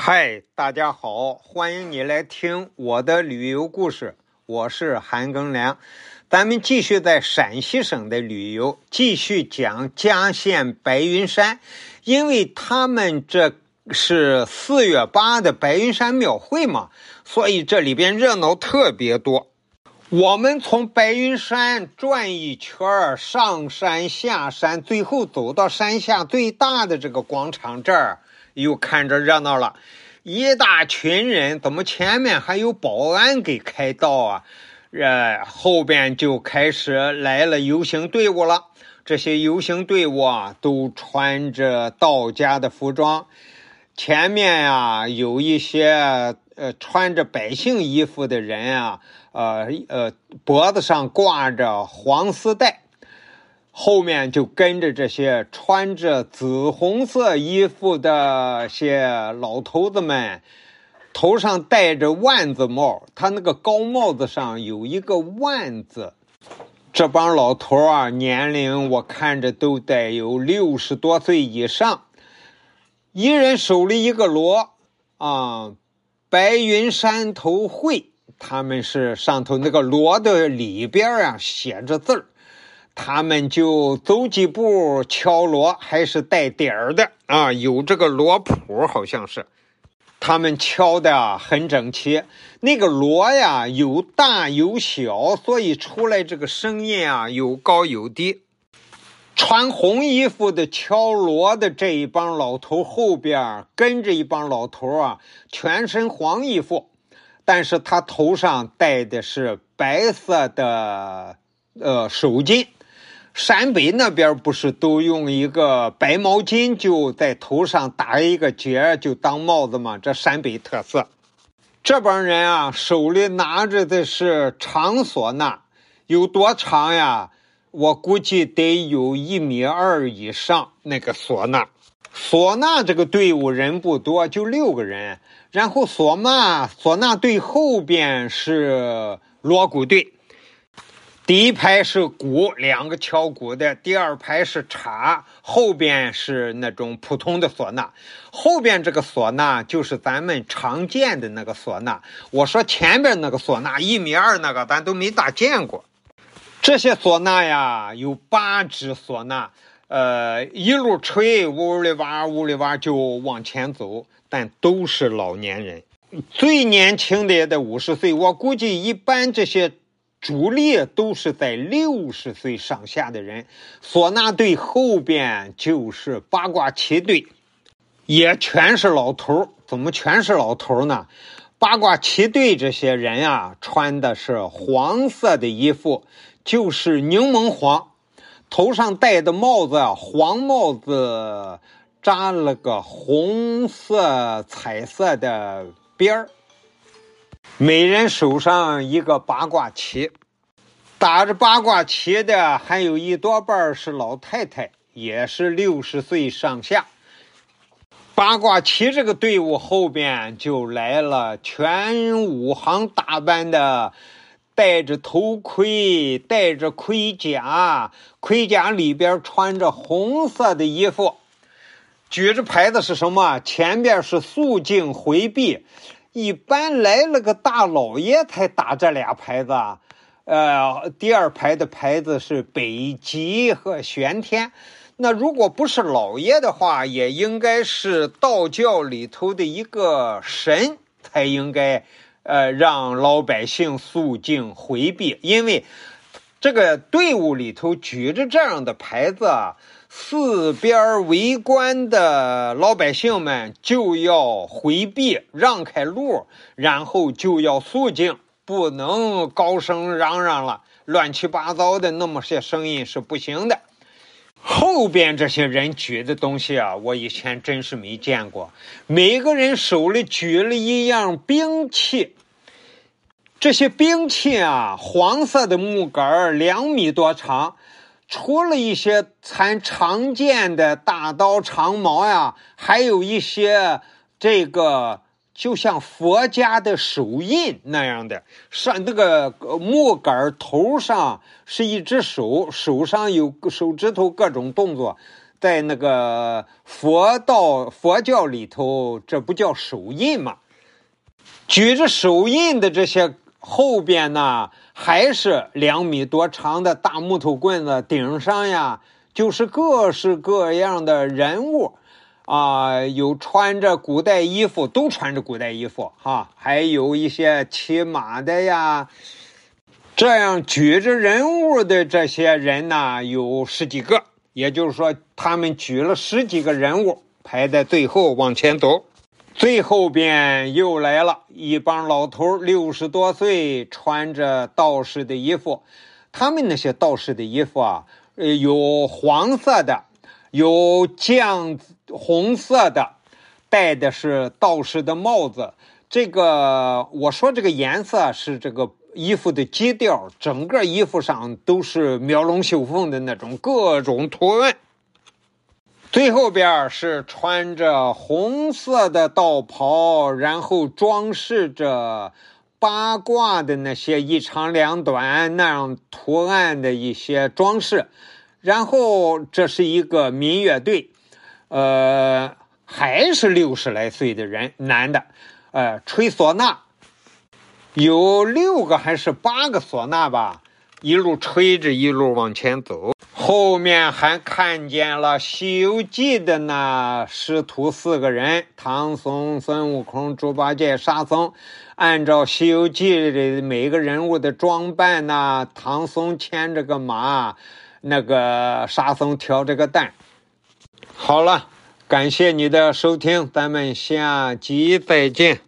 嗨，大家好，欢迎你来听我的旅游故事。我是韩庚良，咱们继续在陕西省的旅游，继续讲佳县白云山，因为他们这是四月八的白云山庙会嘛，所以这里边热闹特别多。我们从白云山转一圈，上山下山，最后走到山下最大的这个广场这儿。又看着热闹了，一大群人，怎么前面还有保安给开道啊？呃，后边就开始来了游行队伍了。这些游行队伍啊，都穿着道家的服装。前面呀，有一些呃穿着百姓衣服的人啊，呃呃，脖子上挂着黄丝带。后面就跟着这些穿着紫红色衣服的些老头子们，头上戴着万字帽，他那个高帽子上有一个万字。这帮老头啊，年龄我看着都得有六十多岁以上，一人手里一个锣啊，白云山头会，他们是上头那个锣的里边啊写着字儿。他们就走几步敲锣，还是带点儿的啊，有这个锣谱，好像是。他们敲的很整齐，那个锣呀有大有小，所以出来这个声音啊有高有低。穿红衣服的敲锣的这一帮老头后边跟着一帮老头啊，全身黄衣服，但是他头上戴的是白色的呃手巾。陕北那边不是都用一个白毛巾就在头上打一个结就当帽子吗？这陕北特色。这帮人啊，手里拿着的是长唢呐，有多长呀？我估计得有一米二以上。那个唢呐，唢呐这个队伍人不多，就六个人。然后唢呐唢呐队后边是锣鼓队。第一排是鼓，两个敲鼓的；第二排是镲，后边是那种普通的唢呐。后边这个唢呐就是咱们常见的那个唢呐。我说前边那个唢呐一米二那个，咱都没咋见过。这些唢呐呀，有八支唢呐，呃，一路吹，呜里哇，呜里哇就往前走，但都是老年人。最年轻的也得五十岁，我估计一般这些。主力都是在六十岁上下的人，唢呐队后边就是八卦旗队，也全是老头儿怎么全是老头儿呢？八卦旗队这些人啊，穿的是黄色的衣服，就是柠檬黄，头上戴的帽子啊，黄帽子扎了个红色彩色的边儿。每人手上一个八卦旗，打着八卦旗的还有一多半是老太太，也是六十岁上下。八卦旗这个队伍后边就来了全武行打扮的，戴着头盔，戴着盔甲，盔甲里边穿着红色的衣服，举着牌子是什么？前边是肃静回避。一般来了个大老爷才打这俩牌子，呃，第二排的牌子是北极和玄天。那如果不是老爷的话，也应该是道教里头的一个神才应该，呃，让老百姓肃静回避，因为这个队伍里头举着这样的牌子。四边围观的老百姓们就要回避、让开路，然后就要肃静，不能高声嚷嚷了，乱七八糟的那么些声音是不行的。后边这些人举的东西啊，我以前真是没见过，每个人手里举了一样兵器，这些兵器啊，黄色的木杆两米多长。除了一些咱常见的大刀长矛呀，还有一些这个就像佛家的手印那样的，上那个木杆头上是一只手，手上有手指头各种动作，在那个佛道佛教里头，这不叫手印吗？举着手印的这些后边呢，还是两米多长的大木头棍子，顶上呀就是各式各样的人物，啊，有穿着古代衣服，都穿着古代衣服哈，还有一些骑马的呀，这样举着人物的这些人呢，有十几个，也就是说，他们举了十几个人物，排在最后往前走。最后边又来了一帮老头，六十多岁，穿着道士的衣服。他们那些道士的衣服啊，呃，有黄色的，有酱红色的，戴的是道士的帽子。这个我说这个颜色是这个衣服的基调，整个衣服上都是描龙绣凤的那种各种图案。最后边是穿着红色的道袍，然后装饰着八卦的那些一长两短那样图案的一些装饰，然后这是一个民乐队，呃，还是六十来岁的人，男的，呃，吹唢呐，有六个还是八个唢呐吧，一路吹着一路往前走。后面还看见了《西游记》的那师徒四个人：唐僧、孙悟空、猪八戒、沙僧。按照《西游记》里每个人物的装扮呢，唐僧牵着个马，那个沙僧挑着个担。好了，感谢你的收听，咱们下集再见。